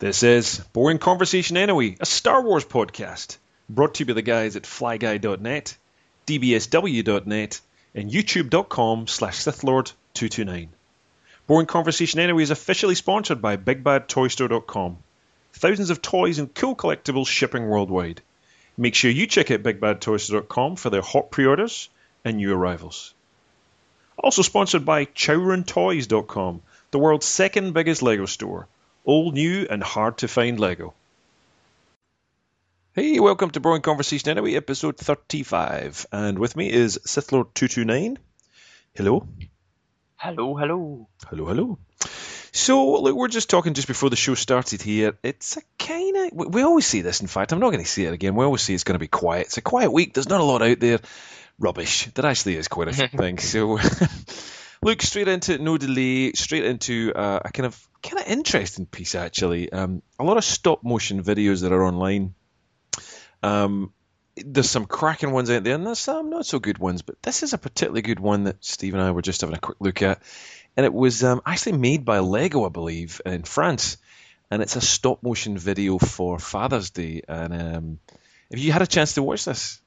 This is Boring Conversation Anyway, a Star Wars podcast, brought to you by the guys at flyguy.net, dbsw.net, and youtube.com slash sithlord229. Boring Conversation Anyway is officially sponsored by bigbadtoystore.com. Thousands of toys and cool collectibles shipping worldwide. Make sure you check out bigbadtoystore.com for their hot pre-orders and new arrivals. Also sponsored by chowruntoys.com, the world's second biggest Lego store. All new and hard to find Lego. Hey, welcome to Boring Conversation Anyway, episode 35. And with me is Sithlord229. Hello. Hello, hello. Hello, hello. So, look, we're just talking just before the show started here. It's a kind of. We always say this, in fact. I'm not going to say it again. We always say it's going to be quiet. It's a quiet week. There's not a lot out there. Rubbish. There actually is quite a few things. So, look, straight into no delay, straight into uh, a kind of kind of interesting piece, actually. Um, a lot of stop motion videos that are online. Um, there's some cracking ones out there, and there's some not so good ones. But this is a particularly good one that Steve and I were just having a quick look at, and it was um, actually made by Lego, I believe, in France, and it's a stop motion video for Father's Day. And um, have you had a chance to watch this?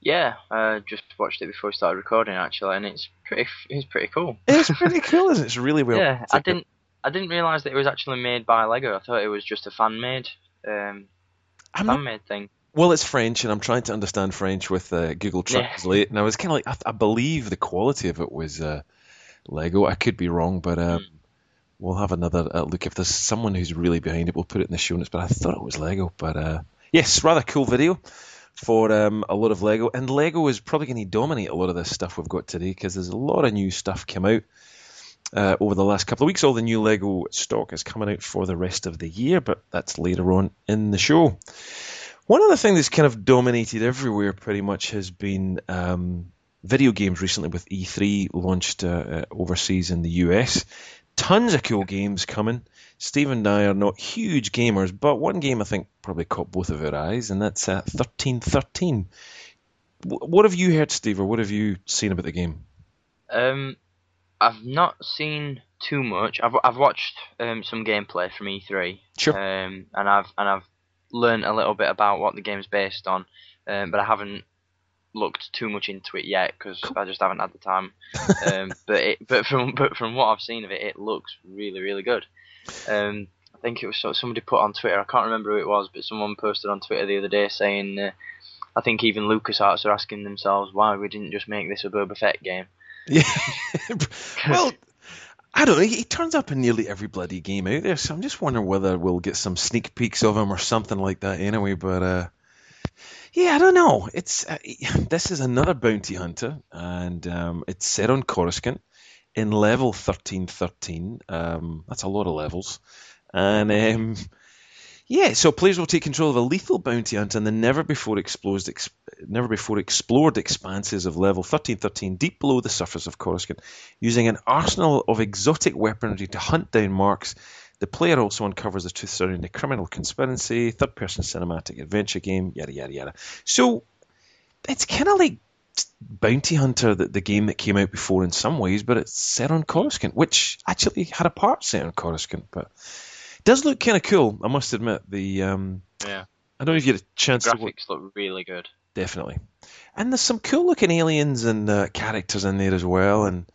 Yeah, uh, just watched it before we started recording actually, and it's pretty, it's pretty cool. It's pretty cool, isn't it? It's really well. yeah, I didn't, I didn't realize that it was actually made by Lego. I thought it was just a fan made, um, I'm not fan made thing. Well, it's French, and I'm trying to understand French with uh, Google Yeah. Translate, and I was kind of like, I, I believe the quality of it was uh, Lego. I could be wrong, but um, we'll have another uh, look. If there's someone who's really behind it, we'll put it in the show notes. But I thought it was Lego. But uh, yes, rather cool video for um, a lot of Lego, and Lego is probably going to dominate a lot of this stuff we've got today because there's a lot of new stuff come out. Uh, over the last couple of weeks, all the new Lego stock is coming out for the rest of the year, but that's later on in the show. One other thing that's kind of dominated everywhere pretty much has been um, video games recently with E3 launched uh, uh, overseas in the US. Tons of cool games coming. Steve and I are not huge gamers, but one game I think probably caught both of our eyes, and that's uh, 1313. W- what have you heard, Steve, or what have you seen about the game? Um, I've not seen too much. I've, I've watched um, some gameplay from E3. Sure. Um, and I've, and I've learned a little bit about what the game's based on, um, but I haven't looked too much into it yet because I just haven't had the time. um, but it, but from but from what I've seen of it, it looks really really good. Um, I think it was somebody put on Twitter. I can't remember who it was, but someone posted on Twitter the other day saying, uh, I think even LucasArts are asking themselves why we didn't just make this a Boba Fett game. Yeah. well, I don't know. He turns up in nearly every bloody game out there, so I'm just wondering whether we'll get some sneak peeks of him or something like that. Anyway, but uh, yeah, I don't know. It's uh, this is another bounty hunter, and um, it's set on Coruscant in level 1313. Um, that's a lot of levels, and um, yeah, so players will take control of a lethal bounty hunter in the never before explored, ex- never before explored expanses of level 1313 deep below the surface of Coruscant, using an arsenal of exotic weaponry to hunt down marks. The player also uncovers the truth surrounding the criminal conspiracy, third person cinematic adventure game, yada yada yada. So it's kind of like Bounty Hunter, the, the game that came out before in some ways, but it's set on Coruscant, which actually had a part set on Coruscant, but it does look kind of cool, I must admit. The um, Yeah. I don't know if you had a chance to watch. Graphics look really good. Definitely. And there's some cool looking aliens and uh, characters in there as well. And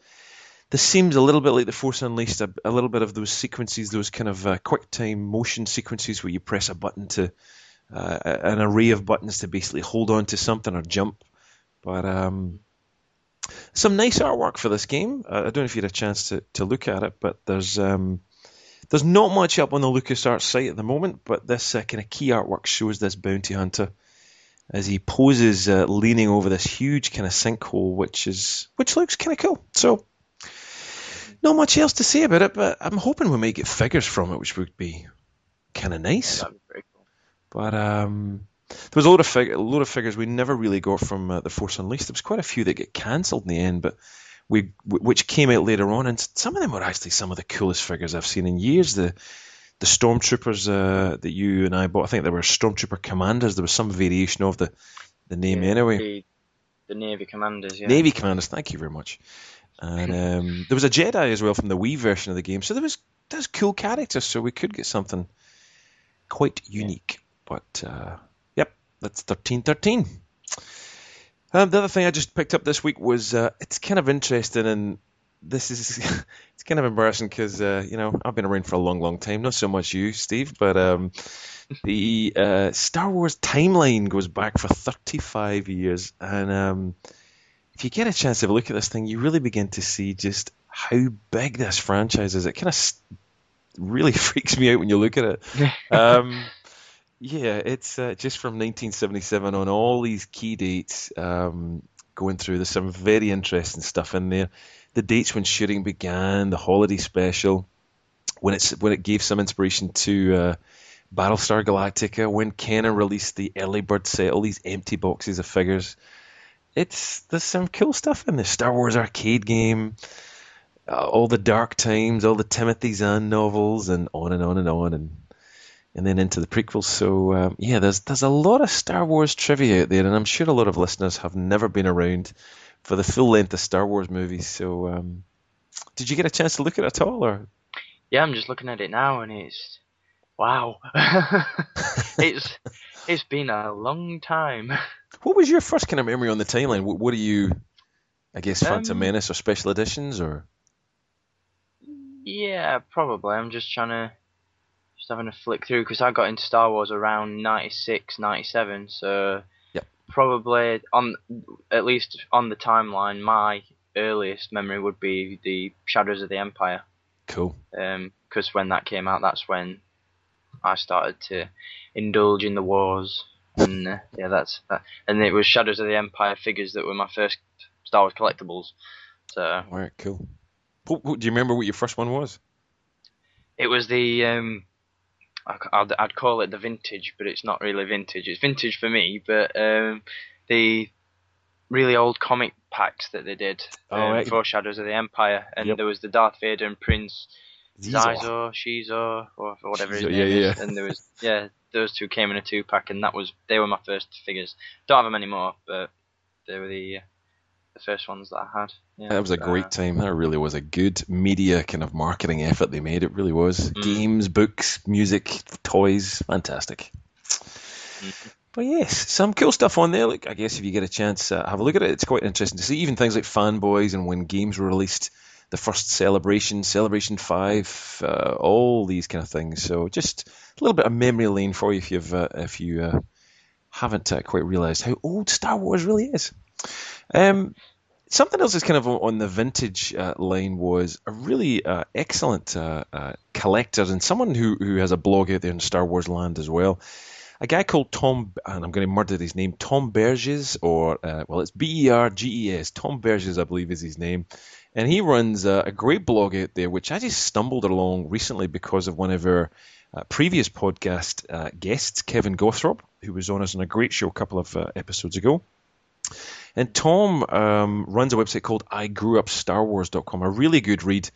this seems a little bit like The Force Unleashed, a, a little bit of those sequences, those kind of uh, quick time motion sequences where you press a button to, uh, an array of buttons to basically hold on to something or jump. But um, some nice artwork for this game. Uh, I don't know if you had a chance to, to look at it, but there's. Um, there's not much up on the LucasArts site at the moment, but this uh, kind of key artwork shows this bounty hunter as he poses uh, leaning over this huge kind of sinkhole, which is which looks kind of cool. So, not much else to say about it, but I'm hoping we might get figures from it, which would be kind of nice. Pretty cool. But um, there was a lot of fig- a load of figures we never really got from uh, the Force Unleashed. There was quite a few that get cancelled in the end, but we which came out later on, and some of them were actually some of the coolest figures I've seen in years. The the stormtroopers uh, that you and I bought, I think they were stormtrooper commanders. There was some variation of the the name Yeah, anyway. The, the Navy commanders, yeah. Navy commanders. Thank you very much. And um, there was a Jedi as well from the Wii version of the game. So there was there's cool characters. So we could get something quite unique. But uh, yep, that's thirteen thirteen. Um, the other thing I just picked up this week was uh, it's kind of interesting, and this is it's kind of embarrassing because uh, you know I've been around for a long, long time. Not so much you, Steve, but um, the uh, Star Wars timeline goes back for 35 years, and um, if you get a chance to have a look at this thing, you really begin to see just how big this franchise is. It kind of really freaks me out when you look at it. um, yeah, it's uh, just from 1977 on all these key dates. Um, going through, there's some very interesting stuff in there. The dates when shooting began, the holiday special, when it's when it gave some inspiration to uh, Battlestar Galactica, when Kenner released the early bird set, all these empty boxes of figures. It's there's some cool stuff in the Star Wars arcade game, uh, all the Dark Times, all the Timothy Zahn novels, and on and on and on, and and then into the prequels. So um, yeah, there's there's a lot of Star Wars trivia out there, and I'm sure a lot of listeners have never been around for the full length of Star Wars movies. So um, did you get a chance to look at it at all, or? Yeah, I'm just looking at it now, and it's wow. it's it's been a long time. What was your first kind of memory on the timeline? What, what do you, I guess, Phantom Um, Menace or special editions or? Yeah, probably. I'm just trying to just having a flick through because I got into Star Wars around 96, 97, so Yep. probably on at least on the timeline, my earliest memory would be the Shadows of the Empire. Cool. Because when that came out, that's when I started to indulge in the wars, and uh, yeah, that's that. And it was Shadows of the Empire figures that were my first Star Wars collectibles. So All right, cool. Do you remember what your first one was? It was the um, I'd, I'd call it the vintage, but it's not really vintage. It's vintage for me, but um, the really old comic packs that they did Oh, um, right. for Shadows of the Empire, and Yep. there was the Darth Vader and Prince Zyzor, Shizo, or whatever his name yeah, is, yeah. and there was yeah, those two came in a two pack, and that was they were my first figures. Don't have them anymore, but they were the uh, the first ones that I had. Yeah, That was a great time. That really was a good media kind of marketing effort they made. It really was. Mm. Games, books, music, toys, fantastic. Mhm. But yes, some cool stuff on there. Look, I guess if you get a chance, uh, have a look at it. It's quite interesting to see. Even things like fanboys and when games were released, the first celebration, Celebration Five, uh, all these kind of things. So just a little bit of memory lane for you if you've uh, if you uh, haven't uh, quite realised how old Star Wars really is. Um, something else that's kind of on the vintage uh, line was a really uh, excellent collector and someone who, who has a blog out there in Star Wars land as well. A guy called Tom, and I'm going to murder his name, Tom Berges, or, well, it's B E R G E S. Tom Berges, I believe, is his name. And he runs uh, a great blog out there, which I just stumbled along recently because of one of our uh, previous podcast uh, guests, Kevin Gothrop, who was on us on a great show a couple of uh, episodes ago. And Tom um, runs a website called igrewupstarwars.com, a really good read.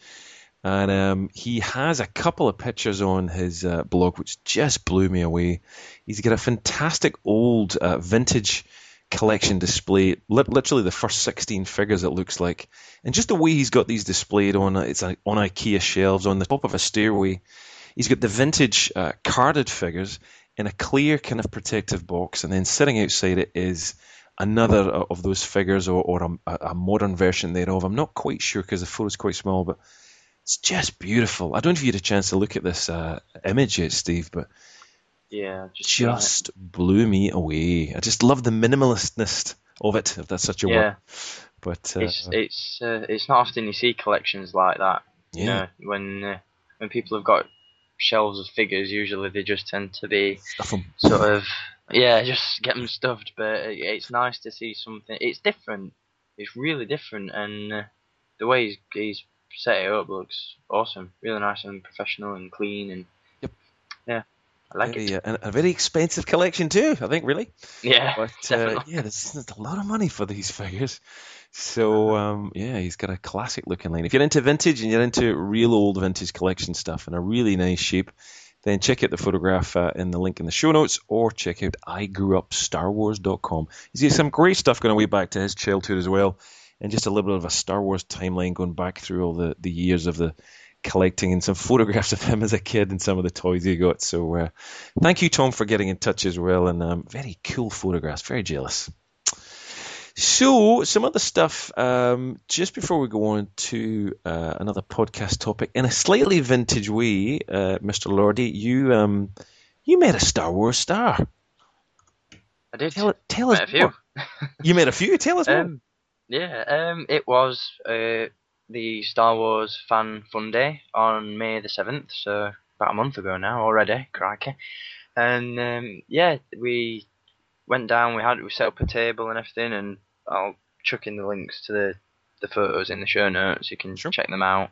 And um, he has a couple of pictures on his uh, blog which just blew me away. He's got a fantastic old uh, vintage collection display, li- literally the first 16 figures it looks like. And just the way he's got these displayed on it's on IKEA shelves on the top of a stairway. He's got the vintage uh, carded figures in a clear kind of protective box, and then sitting outside it is another of those figures or, or a, a modern version thereof. I'm not quite sure because the photo's quite small, but it's just beautiful. I don't know if you had a chance to look at this uh, image yet, Steve, but yeah, just just blew me away. I just love the minimalistness of it, if that's such a yeah. word. But uh, it's it's uh, it's not often you see collections like that. You yeah, know, when uh, when people have got shelves of figures, usually they just tend to be sort of yeah, just get them stuffed. But it's nice to see something. It's different. It's really different, and uh, the way he's, he's set it up looks awesome. Really nice and professional and clean, and Yep. yeah, I like Very, it. uh, a very expensive collection too. I think really. Yeah, But uh, yeah, there's, there's a lot of money for these figures. So um, yeah, he's got a classic looking line. If you're into vintage and you're into real old vintage collection stuff in a really nice shape, then check out the photograph uh, in the link in the show notes, or check out igrewupstarwars.com. He's got some great stuff going way back to his childhood as well, and just a little bit of a Star Wars timeline going back through all the, the years of the collecting and some photographs of him as a kid and some of the toys he got. So uh, thank you, Tom, for getting in touch as well. And um, very cool photographs. Very jealous. So, some other stuff um, just before we go on to uh, another podcast topic. In a slightly vintage way, uh, Mr. Lordy, you um, you met a Star Wars star. I did. Tell, tell us a few. You met a few. Tell us more. Um, yeah, um, it was uh, the Star Wars Fan Fun Day on May the 7th, so about a month ago now already, crikey. And um, yeah, we went down, we had we set up a table and everything, and I'll chuck in the links to the, the photos in the show notes, you can Sure. check them out.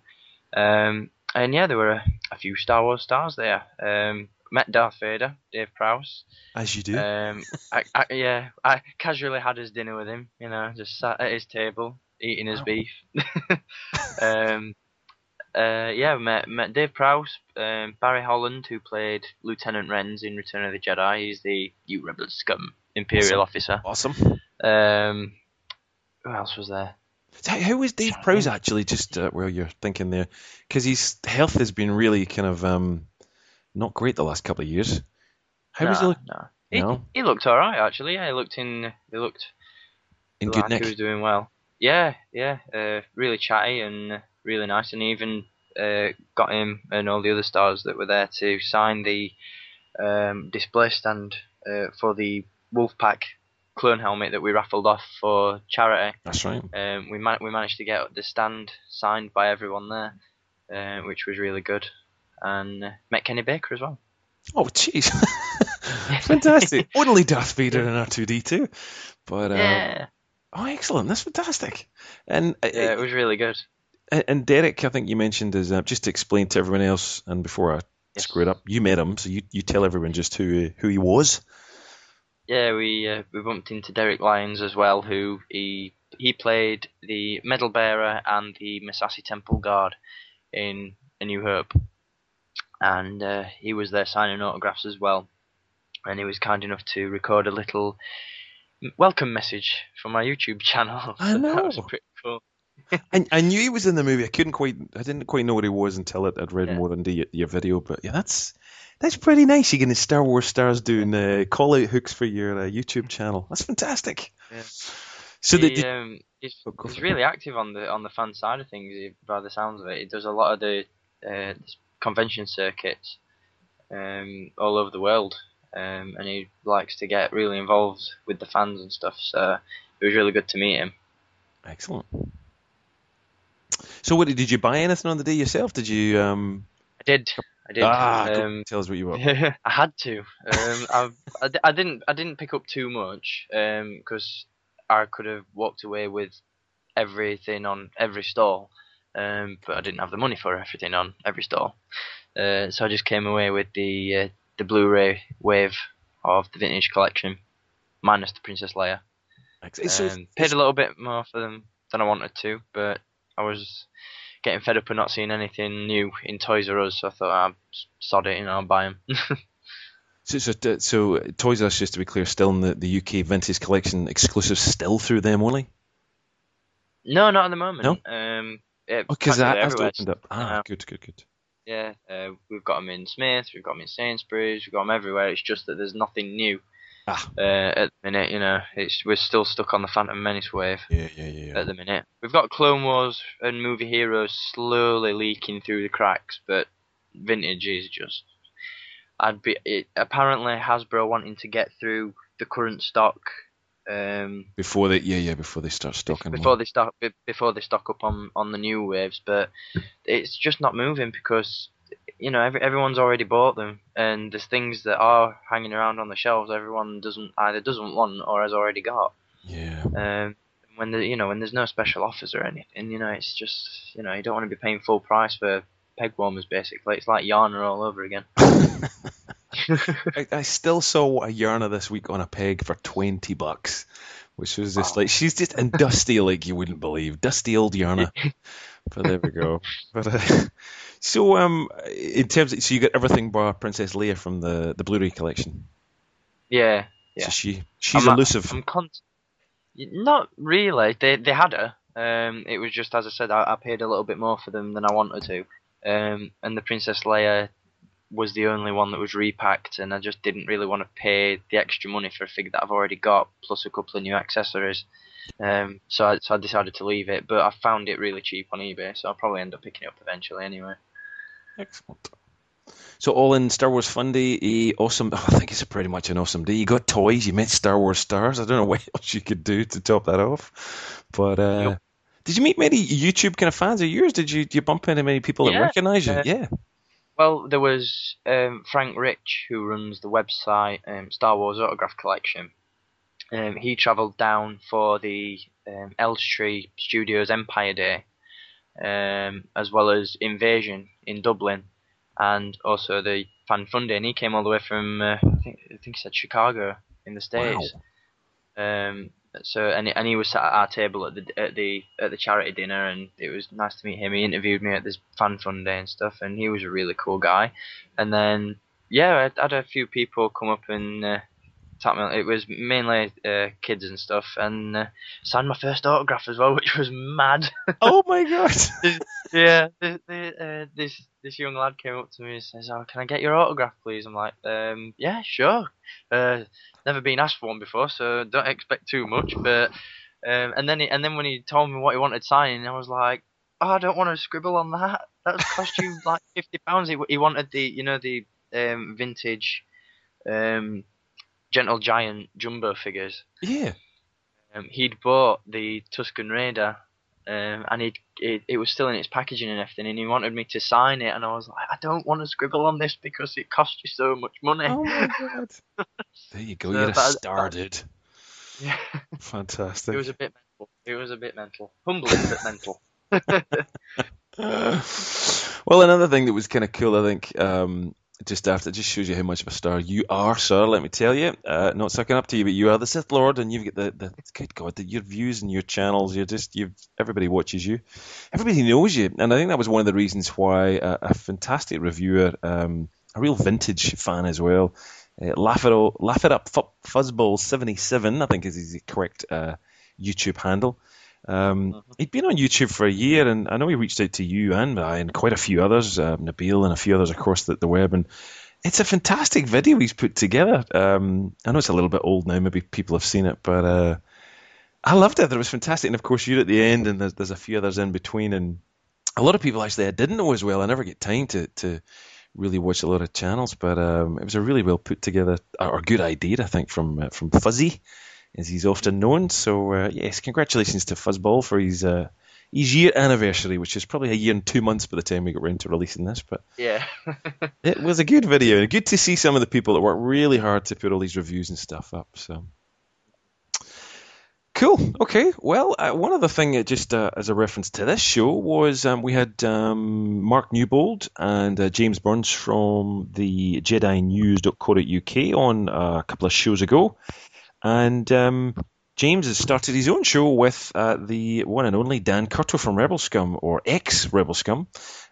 Um, and yeah, there were a, a few Star Wars stars there. Um, met Darth Vader, Dave Prowse. As you do. Um, I, I, yeah, I casually had his dinner with him. You know, just sat at his table eating his Wow. beef. um, uh, yeah, met met Dave Prowse, um, Barrie Holland, who played Lieutenant Renz in Return of the Jedi. He's the you rebel scum Imperial officer. awesome. Um, who else was there? How, how was Dave Prowse actually? Just uh, well, you're thinking there, because his health has been really kind of um, not great the last couple of years. How was he Nah, look nah. He, No? he looked all right actually. Yeah, he looked in. He looked in like good nick? He was doing well. Yeah, yeah. Uh, really chatty and uh, really nice, and even uh, got him and all the other stars that were there to sign the um, display stand uh, for the Wolfpack clone helmet that we raffled off for charity. That's right. Um, we ma- we managed to get the stand signed by everyone there, uh, which was really good, and uh, met Kenny Baker as well. Oh, jeez. fantastic. Only Darth Vader and R2D2. But, uh, yeah, oh, excellent. That's fantastic. And, uh, yeah, it was really good. and Derek, I think you mentioned, is uh, just to explain to everyone else, and before I Yes. screw it up, you met him, so you, you tell everyone just who, who he was. Yeah, we uh, we bumped into Derek Lyons as well, who he he played the medal bearer and the Massassi Temple guard in A New Hope, and uh, he was there signing autographs as well, and he was kind enough to record a little welcome message for my YouTube channel. I so That was know. pretty cool. I, I knew he was in the movie. I couldn't quite, I didn't quite know what he was until I'd, read Yeah. more into your, your video. But yeah, that's that's pretty nice. You're getting Star Wars stars doing uh, call out hooks for your uh, YouTube channel. That's fantastic. Yeah. So he, did um, he's, Oh, he's really active on the on the fan side of things. he- By the sounds of it, he does a lot of the uh, convention circuits um, all over the world, um, and he likes to get really involved with the fans and stuff. So it was really good to meet him. excellent. So what did you buy anything on the day yourself? Did you um I did, I did. ah um, tell us what you bought. I had to. Um, I've, I, I didn't. I didn't pick up too much because I could have walked away with everything on every stall, um, but I didn't have the money for everything on every stall. Uh, so I just came away with the uh, the Blu-ray wave of the vintage collection, minus the Princess Leia. Um, paid a little bit more for them than I wanted to, but I was getting fed up of not seeing anything new in Toys R Us, so I thought I'd sod it and I'll buy them. So, so, so Toys R Us, just to be clear, still in the, the UK vintage collection exclusive, still through them only. no, not at the moment. No? Um, Because that has opened up. Ah, Uh, good, good, good. Yeah, uh, we've got them in Smith, we've got them in Sainsbury's, we've got them everywhere. It's just that there's nothing new Ah, uh, at the minute. You know, it's we're still stuck on the Phantom Menace wave yeah, yeah, yeah. at the minute. We've got Clone Wars and Movie Heroes slowly leaking through the cracks, but vintage is just. I'd be it, apparently Hasbro wanting to get through the current stock um, Before they, yeah, yeah, before they start stocking. before more. they stock be- before they stock up on on the new waves, but it's just not moving because you know every, everyone's already bought them, and there's things that are hanging around on the shelves everyone doesn't either doesn't want or has already got. Yeah. Um, when the you know when there's no special offers or anything, you know it's just you know you don't want to be paying full price for peg warmers basically. It's like Yarna all over again. I, I still saw a Yarna this week on a peg for twenty bucks, which was just Wow. like she's just and dusty like you wouldn't believe, dusty old Yarna. but there we go. But uh, so um, in terms, of, so you got everything bar Princess Leia from the the Blu-ray collection. yeah, Yeah. So she she's I'm elusive. I'm con- not really. They they had her. Um, it was just as I said, I, I paid a little bit more for them than I wanted to. um, and the Princess Leia was the only one that was repacked, and I just didn't really want to pay the extra money for a figure that I've already got, plus a couple of new accessories. Um, so I, so I decided to leave it, but I found it really cheap on eBay, so I'll probably end up picking it up eventually anyway. Excellent. So all in Star Wars Fun Day, a awesome. Oh, I think it's pretty much an awesome day. You got toys, you met Star Wars stars. I don't know what else you could do to top that off. But uh, yep. did you meet many YouTube kind of fans of yours? Did you do you bump into many people yeah, that recognize you? Uh, yeah. Well, there was um, Frank Rich who runs the website um, Star Wars Autograph Collection. Um, he travelled down for the um, Elstree Studios Empire Day, um, as well as Invasion in Dublin, and also the Fan Fun Day. And he came all the way from uh, I think I think he said Chicago in the states. Wow. So and and he was sat at our table at the at the at the charity dinner, and it was nice to meet him. He interviewed me at this Fan Fun Day and stuff, and he was a really cool guy. And then yeah, I had a few people come up and. Uh, tap me. it was mainly uh, kids and stuff, and uh, signed my first autograph as well, which was mad. Oh my god! yeah, the, the, uh, this this young lad came up to me and says, "Oh, can I get your autograph, please?" I'm like, um, "Yeah, sure." Never been asked for one before, so don't expect too much. But um, and then he, and then when he told me what he wanted signing, I was like, "Oh, I don't want to scribble on that. That cost you like fifty pounds." He, he wanted the you know the um, vintage. Um, Gentle Giant jumbo figures. Yeah. Um, he'd bought the Tusken Raider, um, and he'd, it, it was still in its packaging and everything, and he wanted me to sign it, and I was like, I don't want to scribble on this because it costs you so much money. Oh my god! there you go. So, You're started. Yeah. Fantastic. It was a bit mental. It was a bit mental. Humbling, but mental. well, another thing that was kind of cool, I think, um, just after, it just shows you how much of a star you are, sir. Let me tell you, uh, not sucking up to you, but you are the Sith Lord, and you've got the, the good God, the, your views and your channels. You're just, you've everybody watches you, everybody knows you, and I think that was one of the reasons why uh, a fantastic reviewer, um, a real vintage fan as well, uh, laugh it all, laugh it up, fuzzball seventy seven, I think is his correct uh, YouTube handle. Um, mm-hmm. He'd been on YouTube for a year, and I know he reached out to you and I and quite a few others, uh, Nabil and a few others across the, the web. And it's a fantastic video he's put together. Um, I know it's a little bit old now, maybe people have seen it, but uh, I loved it. It was fantastic. And of course, you're at the end, and there's, there's a few others in between. And a lot of people actually I didn't know as well. I never get time to, to really watch a lot of channels, but um, it was a really well put together or good idea, I think, from uh, from Fuzzy as he's often known. So uh, yes, congratulations to Fuzzball for his uh, his year anniversary, which is probably a year and two months by the time we get around to releasing this. But yeah, it was a good video and good to see some of the people that work really hard to put all these reviews and stuff up. So. Cool. Okay. Well, uh, one other thing, just uh, as a reference to this show, was um, we had um, Mark Newbold and uh, James Burns from the JediNews.co.uk on uh, a couple of shows ago. And um, James has started his own show with uh, the one and only Dan Curto from Rebel Scum, or ex Rebel Scum.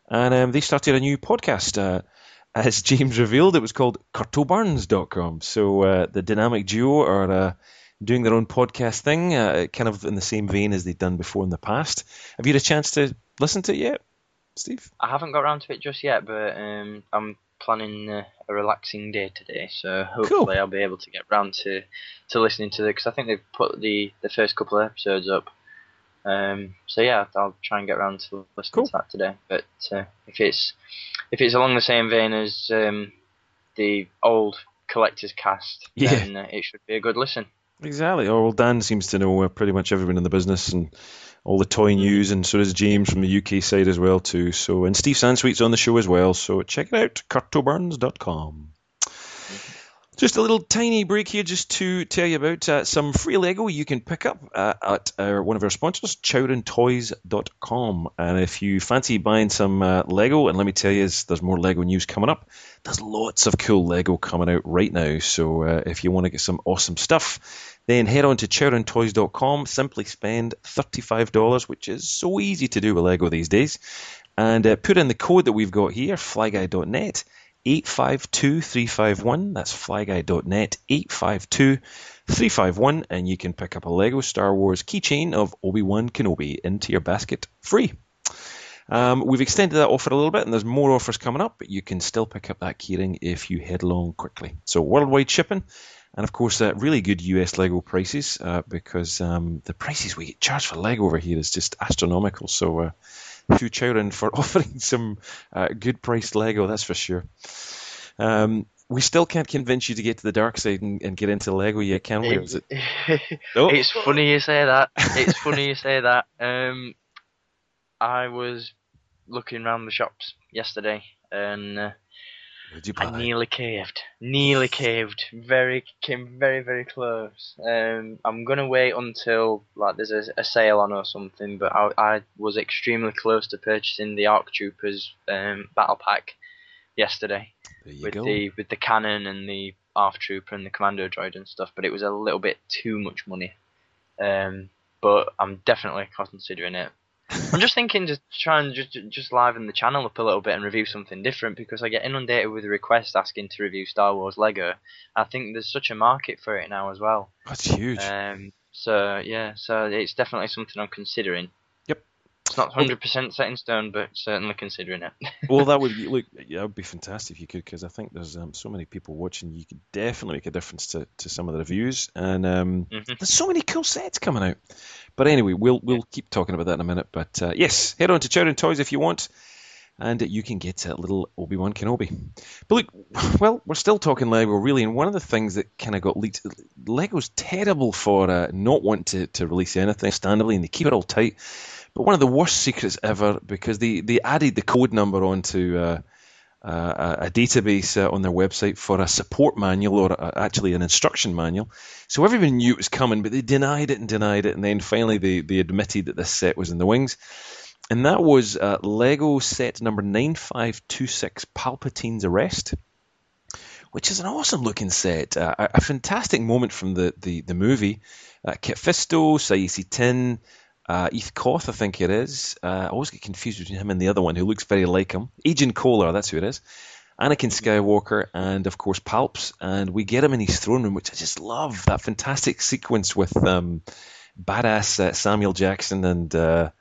And um, they started a new podcast. Uh, as James revealed, it was called CurtoBurns.com. So uh, the dynamic duo are uh, doing their own podcast thing, uh, kind of in the same vein as they've done before in the past. Have you had a chance to listen to it yet, Steve? I haven't got around to it just yet, but um, I'm planning uh, a relaxing day today, so hopefully cool. I'll be able to get round to to listening to it because I think they've put the the first couple of episodes up. Um, so yeah, I'll try and get around to listening cool. to that today. But uh, if it's if it's along the same vein as um, the old collector's cast, yeah. then uh, it should be a good listen. Exactly. Oh, well, Dan seems to know uh, pretty much everyone in the business and all the toy news, and so does James from the UK side as well too. So and Steve Sansweet's on the show as well. So check it out, curtoburns.com. Just a little tiny break here just to tell you about uh, some free Lego you can pick up uh, at our, one of our sponsors, chowdentoys.com. And if you fancy buying some uh, Lego, and let me tell you, there's more Lego news coming up. There's lots of cool Lego coming out right now. So uh, if you want to get some awesome stuff, then head on to chowdentoys.com, simply spend $35, which is so easy to do with Lego these days, and uh, put in the code that we've got here, flyguy.net, 852351. That's flyguy.net, 852351, and you can pick up a Lego Star Wars keychain of Obi Wan Kenobi into your basket free. Um, we've extended that offer a little bit, and there's more offers coming up, but you can still pick up that keyring if you head along quickly. So worldwide shipping, and of course, uh, really good US Lego prices uh, because um, the prices we get charged for Lego over here is just astronomical. So, uh, Fu Chowrin for offering some uh, good priced Lego, that's for sure. Um, we still can't convince you to get to the dark side and, and get into Lego yet, can we? It, it... oh. It's funny you say that. It's funny you say that. Um, I was looking around the shops yesterday and uh, I nearly caved. Nearly caved. Very came very very close. Um, I'm gonna wait until like there's a, a sale on or something. But I, I was extremely close to purchasing the Arc Troopers um, battle pack yesterday with go. the with the cannon and the ARF Trooper and the Commando droid and stuff. But it was a little bit too much money. Um, but I'm definitely considering it. I'm just thinking to try and just just liven the channel up a little bit and review something different because I get inundated with requests asking to review Star Wars Lego. I think there's such a market for it now as well. That's huge. Um, so yeah, so it's definitely something I'm considering. It's not 100% set in stone, but certainly considering it. well, that would be, look, yeah, that would be fantastic if you could, because I think there's um, so many people watching. You could definitely make a difference to, to some of the reviews, and um, mm-hmm. there's so many cool sets coming out. But anyway, we'll we'll keep talking about that in a minute. But uh, yes, head on to Chowrin Toys if you want, and you can get a little Obi Wan Kenobi. But look, well, we're still talking Lego really, and one of the things that kind of got leaked, Lego's terrible for uh, not wanting to, to release anything standardly, and they keep it all tight. But one of the worst secrets ever because they, they added the code number onto uh, uh, a database uh, on their website for a support manual or a, actually an instruction manual. So everyone knew it was coming, but they denied it and denied it, and then finally they, they admitted that this set was in the wings. And that was uh, Lego set number 9526 Palpatine's Arrest, which is an awesome looking set. Uh, a, fantastic moment from the, the, the movie. Uh, Kit Fisto, Saesee Tiin, uh, Eeth Koth, I think it is. Uh, I always get confused between him and the other one who looks very like him. Agen Kolar, that's who it is. Anakin Skywalker, and of course Palps. And we get him in his throne room, which I just love. That fantastic sequence with um, badass uh, Samuel Jackson and uh,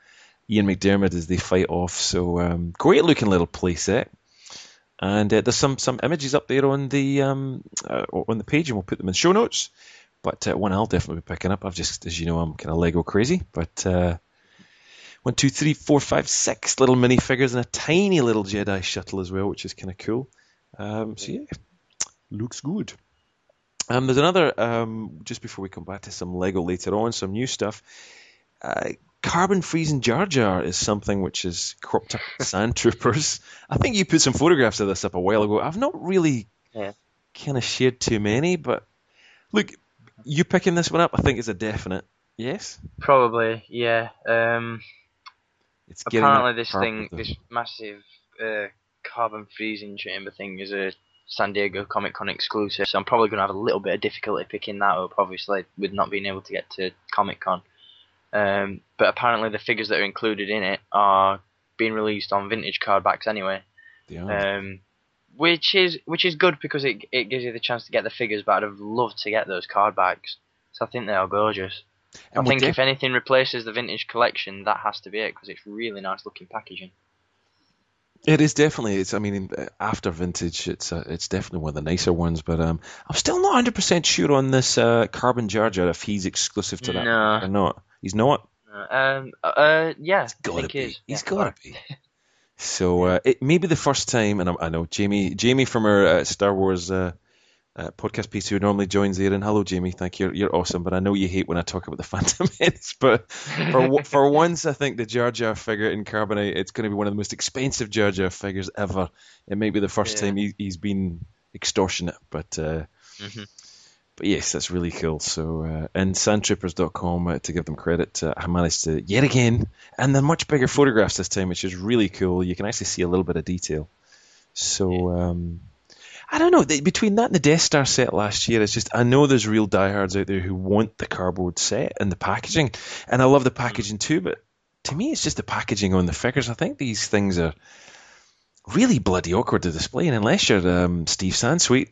Ian McDiarmid as they fight off. So um, great looking little playset. And uh, there's some, some images up there on the um, uh, on the page, and we'll put them in show notes. But uh, one I'll definitely be picking up. I've just, as you know, I'm kind of Lego crazy. But uh, one, two, three, four, five, six little minifigures and a tiny little Jedi shuttle as well, which is kind of cool. Um, so yeah, looks good. Um, there's another. Um, just before we come back to some Lego later on, some new stuff. Uh, carbon freezing Jar Jar is something which is cropped up Sand Troopers. I think you put some photographs of this up a while ago. I've not really yeah. kind of shared too many, but look, you picking this one up, I think, is a definite yes. Probably, yeah. Um, it's apparently this thing, this massive uh, carbon freezing chamber thing, is a San Diego Comic Con exclusive. So I'm probably going to have a little bit of difficulty picking that up, obviously, with not being able to get to Comic Con. Um, but apparently, the figures that are included in it are being released on vintage card backs anyway. Um, which is which is good because it it gives you the chance to get the figures. But I'd have loved to get those card backs. So I think they are gorgeous. And I think if anything replaces the vintage collection, that has to be it because it's really nice looking packaging. It is definitely. It's. I mean, after vintage, it's uh, it's definitely one of the nicer ones. But um, I'm still not 100 percent sure on this uh, Carbon Jar Jar if he's exclusive to that no. or not. He's not. Um. Uh. Yeah. He's gotta be. He's yeah, gotta be. So uh, it may be the first time, and I, I know Jamie, Jamie from our uh, Star Wars uh, uh podcast piece who normally joins there. And hello, Jamie, thank you, you're awesome. But I know you hate when I talk about the Phantom Menace. But for for once, I think the Jar Jar figure in Carbonite, it's going to be one of the most expensive Jar Jar figures ever. It may be the first yeah. time he, has been extortionate, but. Uh, mm-hmm but yes, that's really cool. So, uh, and sandtroopers.com, uh, to give them credit, uh, I managed to, yet again, and they're much bigger photographs this time, which is really cool. You can actually see a little bit of detail. So, um, I don't know. Between that and the Death Star set last year, it's just, I know there's real diehards out there who want the cardboard set and the packaging, and I love the packaging too, but to me, it's just the packaging on the figures. I think these things are really bloody awkward to display, and unless you're um, Steve Sansweet,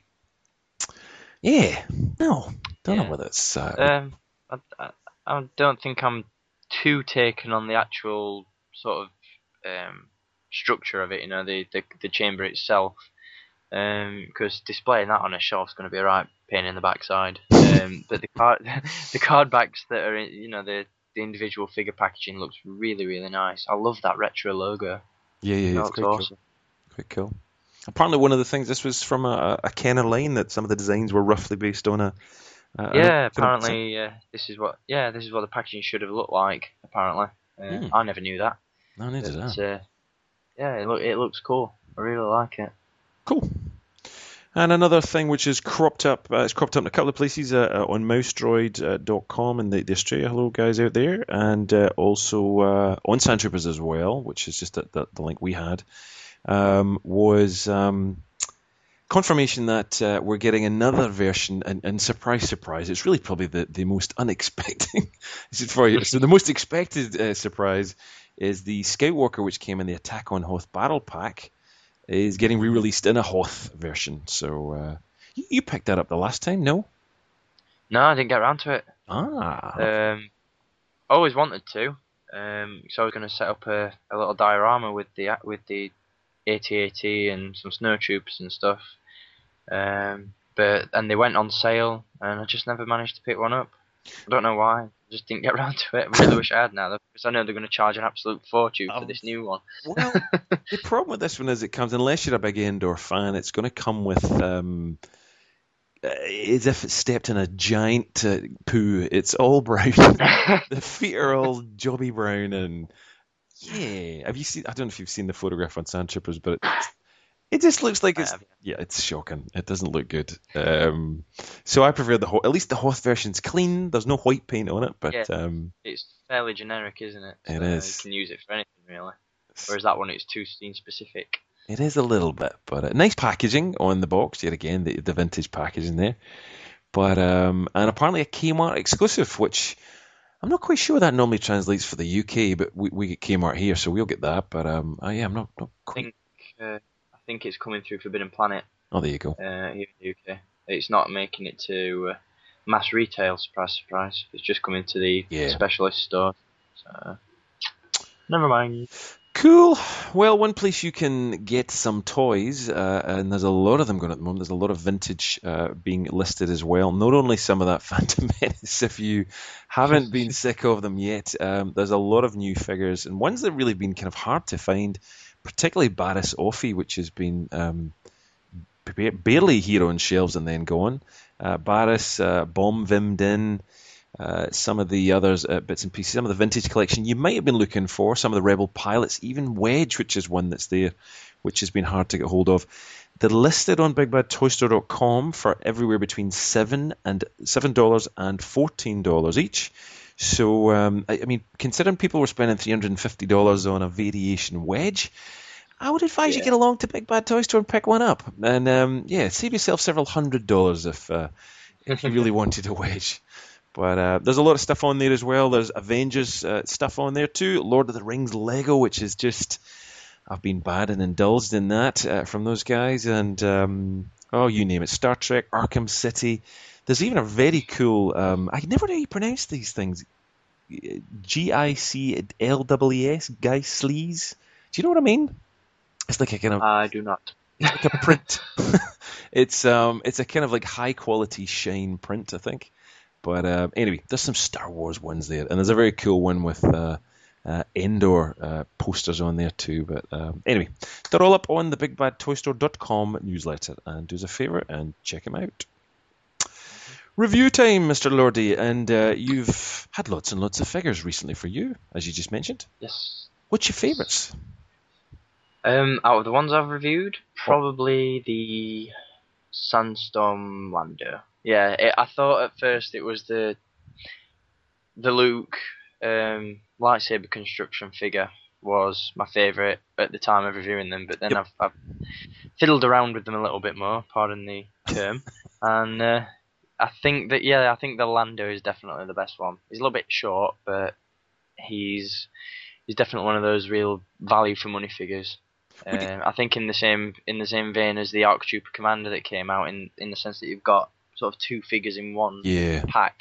yeah, no, don't yeah. know whether it's. Uh, um, I, I, don't think I'm too taken on the actual sort of um, structure of it. You know, the the, the chamber itself. Because um, displaying that on a shelf is going to be a right pain in the backside. Um, but the card the card backs that are in, you know the the individual figure packaging looks really really nice. I love that retro logo. Yeah, yeah, it's quite awesome. cool. Quite cool. Apparently, one of the things this was from a, a Kenner line that some of the designs were roughly based on a. a Yeah, apparently uh, this is what yeah this is what the packaging should have looked like. Apparently, uh, Hmm. I never knew that. No, neither did I. Uh, yeah, it look it looks cool. I really like it. Cool. And another thing which is cropped up, uh, it's cropped up in a couple of places uh, uh, on mousedroid.com and the, the Australia Hello guys out there, and uh, also uh, on Sandtroopers as well, which is just the, the, the link we had, um, was um, confirmation that uh, we're getting another version, and, and surprise, surprise, it's really probably the, the most unexpected. for you. So the most expected uh, surprise is the Skywalker, which came in the Attack on Hoth Battle Pack is getting re-released in a Hoth version. So uh, you, you picked that up the last time, no? No, I didn't get around to it. Ah, Um, always wanted to. Um, so I was going to set up a, a little diorama with the with the AT-AT and some snow troops and stuff. Um, but and they went on sale, and I just never managed to pick one up. I don't know why. Just didn't get around to it. I really wish I had now, though, because I know they're going to charge an absolute fortune for Um, this new one. well, the problem with this one is it comes unless you're a big Endor fan, it's going to come with um, uh, as if it stepped in a giant uh, poo. It's all brown. the feet are all jobby brown, and yeah. Have you seen? I don't know if you've seen the photograph on Sandtroopers, but it's, it just looks like it's yeah, it's shocking. It doesn't look good. Um, so I prefer the at least the Hoth version's clean. There's no white paint on it, but Yeah. um, It's fairly generic, isn't it? It So is. You can use it for anything, really. Whereas that one, it's too scene specific. It is a little bit, but uh, nice packaging on the box. Yet again, the, the vintage packaging there. But um, and apparently a Kmart exclusive, which I'm not quite sure that normally translates for the UK, but we, we get Kmart here, so we'll get that. But um, uh, yeah, I'm not, not I quite. think uh, I think it's coming through Forbidden Planet Oh, there you go. uh, here in the UK. It's not making it to uh, mass retail. Surprise, surprise! It's just coming to the Yeah. specialist store. So never mind. Cool. Well, one place you can get some toys, uh, and there's a lot of them going at the moment. There's a lot of vintage uh, being listed as well. Not only some of that Phantom Menace, if you haven't been sick of them yet, um, there's a lot of new figures and ones that have really been kind of hard to find, particularly Barriss Offee, which has been um, barely here on shelves and then gone. Uh, Barriss, uh, Bom Vimdin, uh, some of the others uh, bits and pieces, some of the vintage collection you might have been looking for, some of the Rebel pilots, even Wedge, which is one that's there, which has been hard to get hold of. They're listed on BigBadToyStore.com for everywhere between seven and seven dollars and fourteen dollars each. So, um, I, I mean, considering people were spending three hundred and fifty dollars on a variation wedge, I would advise you get along to Big Bad Toy Store and pick one up. And um, yeah, save yourself several hundred dollars if uh, if you really wanted a wedge. But uh, there's a lot of stuff on there as well. There's Avengers uh, stuff on there too. Lord of the Rings Lego, which is just I've been bad and indulged in that uh, from those guys, and um, oh, you name it, Star Trek, Arkham City. There's even a very cool. Um, I never know how you pronounce these things. G I C L E S, Guy Sleaze. Do you know what I mean? It's like a kind of I do not. like a print. it's um, it's a kind of like high quality shine print, I think. But uh, anyway, there's some Star Wars ones there, and there's a very cool one with uh, uh, Endor uh, posters on there too. But um, anyway, they're all up on the BigBadToyStore.com newsletter, and do us a favour and check them out. Review time, Mr. Lordy, and uh, you've had lots and lots of figures recently for you, as you just mentioned. Yes. What's your favourites? Um, out of the ones I've reviewed, probably the Sandstorm Lando. Yeah, it, I thought at first it was the the Luke um, lightsaber construction figure was my favourite at the time of reviewing them, but then Yep. I've, I've fiddled around with them a little bit more, pardon the term, and uh, I think that yeah, I think the Lando is definitely the best one. He's a little bit short, but he's he's definitely one of those real value for money figures. Um, I think in the same in the same vein as the Arc Trooper Commander that came out in in the sense that you've got sort of two figures in one Yeah. pack.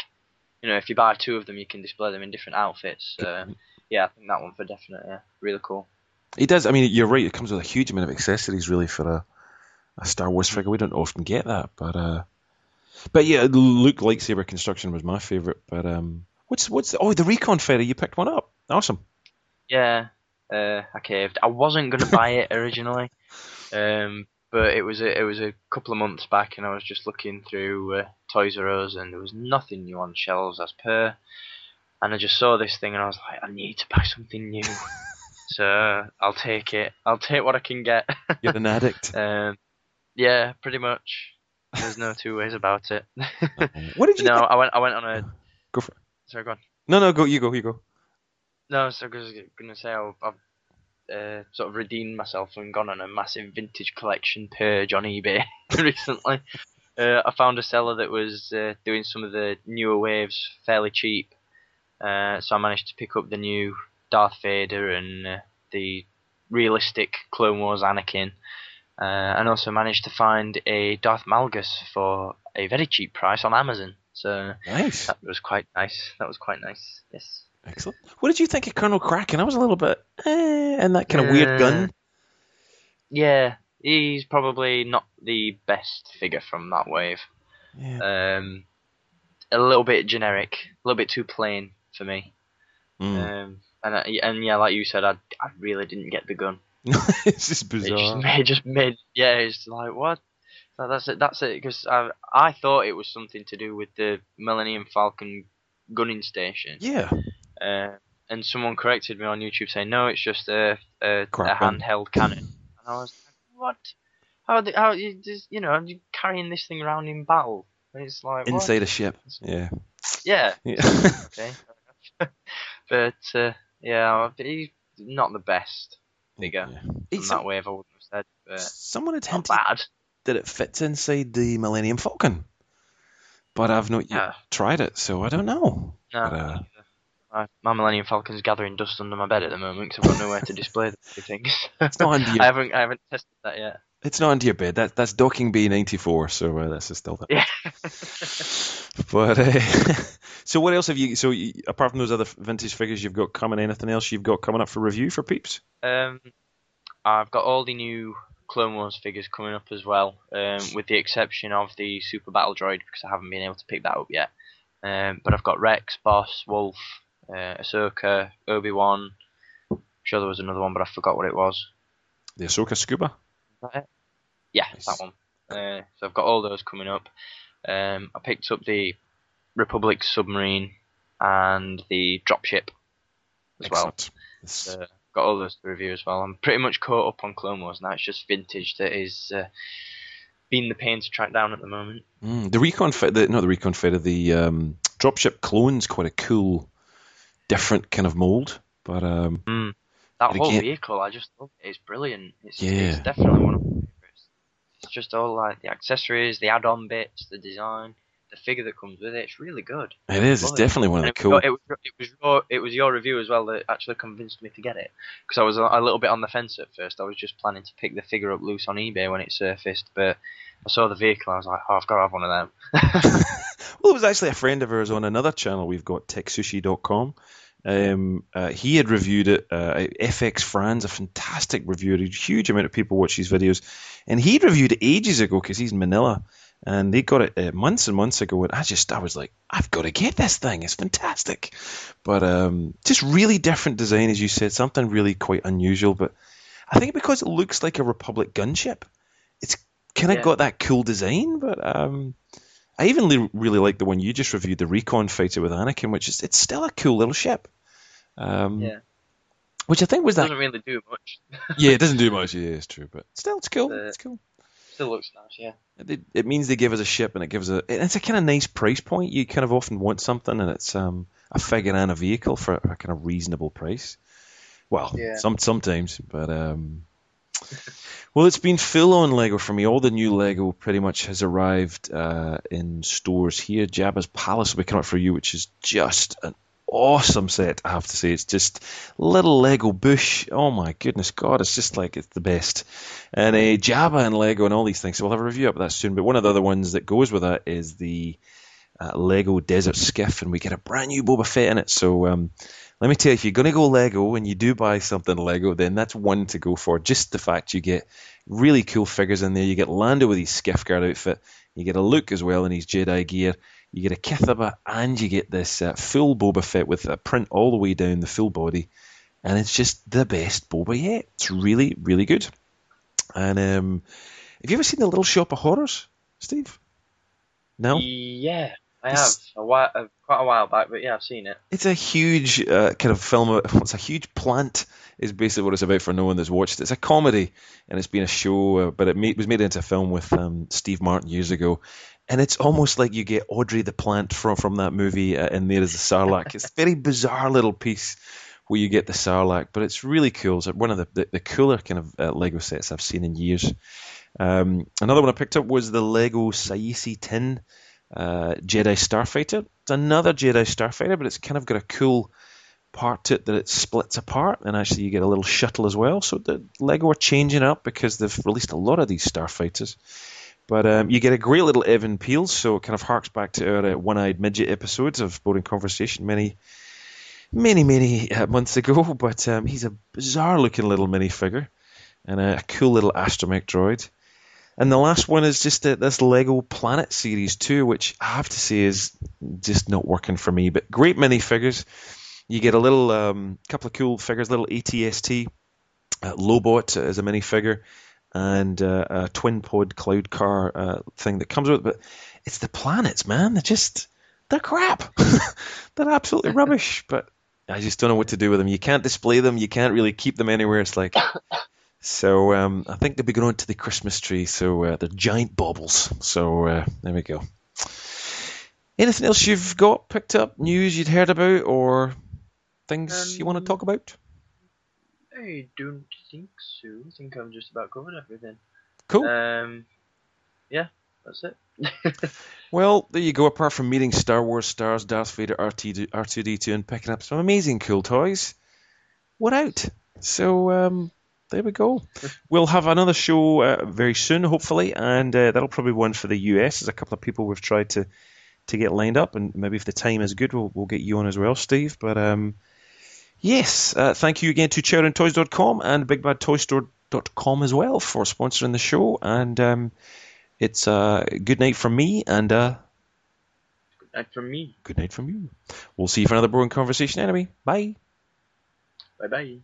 You know, if you buy two of them, you can display them in different outfits. Uh, yeah, I think that one for definite. Yeah, really cool. It does. I mean, you're right. It comes with a huge amount of accessories, really, for a, a Star Wars figure. We don't often get that, but uh, but yeah, Luke lightsaber construction was my favorite. But um, what's what's oh the Recon Fairy? You picked one up. Awesome. Yeah, uh, I caved. I wasn't gonna buy it originally, um, but it was a, it was a couple of months back, and I was just looking through uh, Toys R Us, and there was nothing new on shelves as per. And I just saw this thing, and I was like, I need to buy something new. so I'll take it. I'll take what I can get. You're an addict. um, yeah, pretty much. There's no two ways about it. what did you? no, think? I went. I went on a. Go for it. Sorry, go on. No, no, go. You go. You go. No, so I was gonna say I've, I've uh, sort of redeemed myself and gone on a massive vintage collection purge on eBay recently. Uh, I found a seller that was uh, doing some of the newer waves fairly cheap, uh, so I managed to pick up the new Darth Vader and uh, the realistic Clone Wars Anakin, uh, and also managed to find a Darth Malgus for a very cheap price on Amazon. So Nice. that was quite nice. That was quite nice. Yes. Excellent. What did you think of Colonel Cracken? I was a little bit, eh, and that kind of weird Uh, gun. Yeah, he's probably not the best figure from that wave. Yeah. Um, a little bit generic, a little bit too plain for me. Mm. Um, and I, and yeah, like you said, I I really didn't get the gun. it's just It just bizarre. made, just made yeah, it's like what? So that's it. That's it. Because I I thought it was something to do with the Millennium Falcon gunning station. Yeah. Uh, and someone corrected me on YouTube saying no, it's just a a, a handheld cannon. And I was like, what? How the- how you just you know you carrying this thing around in battle? And it's like what? Inside a ship. Yeah. Yeah. Yeah. Okay. but uh, yeah, he's not the best figure Yeah. It's- that wave. I wouldn't have said, but Someone not bad. that it fits inside the Millennium Falcon, but I've not yet Yeah. tried it, so I don't know. No, But, uh, my, my Millennium Falcon's gathering dust under my bed at the moment because I've got nowhere to display the things. It's not under your, I haven't I haven't tested that yet. it's not under your bed. That that's Docking Bay ninety four, so uh, this is still that. Yeah. But uh, so what else have you? So you, apart from those other vintage figures you've got coming, anything else you've got coming up for review for peeps? Um, I've got all the new Clone Wars figures coming up as well, um, with the exception of the Super Battle Droid because I haven't been able to pick that up yet. Um, but I've got Rex, Boss, Wolf, uh, Ahsoka, Obi Wan. I'm sure, there was another one, but I forgot what it was. The Ahsoka Scuba. Is that it? Yeah, Nice. that one. Uh, so I've got all those coming up. Um, I picked up the Republic submarine and the dropship as well. Excellent. This- Uh, got all those to review as well. I'm pretty much caught up on Clone Wars now. It's just vintage that is uh, being the pain to track down at the moment. Mm, the Recon the, not the Recon Fighter, the um, dropship clone's quite a cool, different kind of mold. But um, Mm. That whole again- vehicle, I just love it. It's brilliant. It's, Yeah. it's definitely one of my favorites. It's just all like the accessories, the add-on bits, the design, the figure that comes with it. It's really good. it is. It's it. definitely one of And the cool. it, was, it was your it was your review as well that actually convinced me to get it because I was a, a little bit on the fence at first. I was just planning to pick the figure up loose on eBay when it surfaced, but I saw the vehicle. I was like, oh, I've got to have one of them. Well, it was actually a friend of ours on another channel we've got, techsushi.com. Um, uh, he had reviewed it. Uh, FX Fran's a fantastic reviewer. A huge amount of people watch his videos. And he'd reviewed it ages ago because he's in Manila. And they got it uh, months and months ago. And I just, I was like, I've got to get this thing. It's fantastic. But um, just really different design, as you said. Something really quite unusual. But I think because it looks like a Republic gunship, it's kind of Yeah. got that cool design. But um, I even li- really like the one you just reviewed, the Recon Fighter with Anakin, which is it's still a cool little ship. Um, Yeah. Which I think was that. Doesn't really do much. yeah, it doesn't do much. Yeah, it's true, but still, it's cool. Uh, it's cool. Still looks nice, yeah. It, it means they give us a ship, and it gives a. It's a kind of nice price point. You kind of often want something, and it's um a figure and a vehicle for a kind of reasonable price. Well, Yeah. some sometimes, but um. Well, it's been full on Lego for me. All the new Lego pretty much has arrived uh, in stores here. Jabba's Palace will be coming up for you, which is just an awesome set. I have to say, it's just little Lego bush. Oh my goodness, God, it's just like it's the best. And uh, Jabba and Lego and all these things. So we'll have a review up that soon. But one of the other ones that goes with that is the uh, Lego Desert Skiff, and we get a brand new Boba Fett in it. So um, let me tell you, if you're going to go Lego and you do buy something Lego, then that's one to go for. Just the fact you get really cool figures in there. You get Lando with his Skiff-Guard outfit. You get a Luke as well in his Jedi gear. You get a Kithaba, and you get this uh, full Boba Fett with a print all the way down the full body. And it's just the best Boba yet. It's really, really good. And um, have you ever seen the Little Shop of Horrors, Steve? No? Yeah, I have. A while, uh, quite a while back, but yeah, I've seen it. It's a huge uh, kind of film. It's a huge plant, is basically what it's about for no one that's watched it. It's a comedy, and it's been a show, uh, but it made, was made into a film with um, Steve Martin years ago. And it's almost like you get Audrey the plant from, from that movie uh, in there as a sarlacc. it's a very bizarre little piece where you get the sarlacc, but it's really cool. It's one of the, the, the cooler kind of uh, Lego sets I've seen in years. Um, another one I picked up was the Lego Saesee Tin uh, Jedi Starfighter. It's another Jedi Starfighter, but it's kind of got a cool part to it that it splits apart, and actually you get a little shuttle as well. So the Lego are changing up because they've released a lot of these Starfighters. But um, you get a great little Even Piell, so it kind of harks back to our uh, one-eyed midget episodes of Boring Conversation many, many, many uh, months ago. But um, he's a bizarre-looking little minifigure and a cool little astromech droid. And the last one is just a, this Lego Planet series too, which I have to say is just not working for me. But great minifigures. You get a little um, couple of cool figures, little ATST, uh, Lobot as a minifigure, and uh, a twin pod cloud car uh, thing that comes with it. But it's the planets, man. They're just they're crap. they're absolutely rubbish. But I just don't know what to do with them. You can't display them. You can't really keep them anywhere. It's like so um, I think they'll be going to the Christmas tree. So uh, they're giant baubles. So uh, there we go. Anything else you've got picked up, news you'd heard about, or things um, you want to talk about? I don't think so. I think I've just about covered everything. Cool. Um, yeah, that's it. well, there you go. Apart from meeting Star Wars stars, Darth Vader, R2D2, and picking up some amazing cool toys, what out? So um, there we go. We'll have another show uh, very soon, hopefully, and uh, that'll probably be one for the US. There's a couple of people we've tried to to get lined up, and maybe if the time is good, we'll, we'll get you on as well, Steve. But um, yes, uh, thank you again to ChowdowNToys.com and BigBadToyStore.com as well for sponsoring the show. And um, it's a uh, good night from me, and uh, good night from me. Good night from you. We'll see you for another boring conversation anyway. Bye. Bye bye.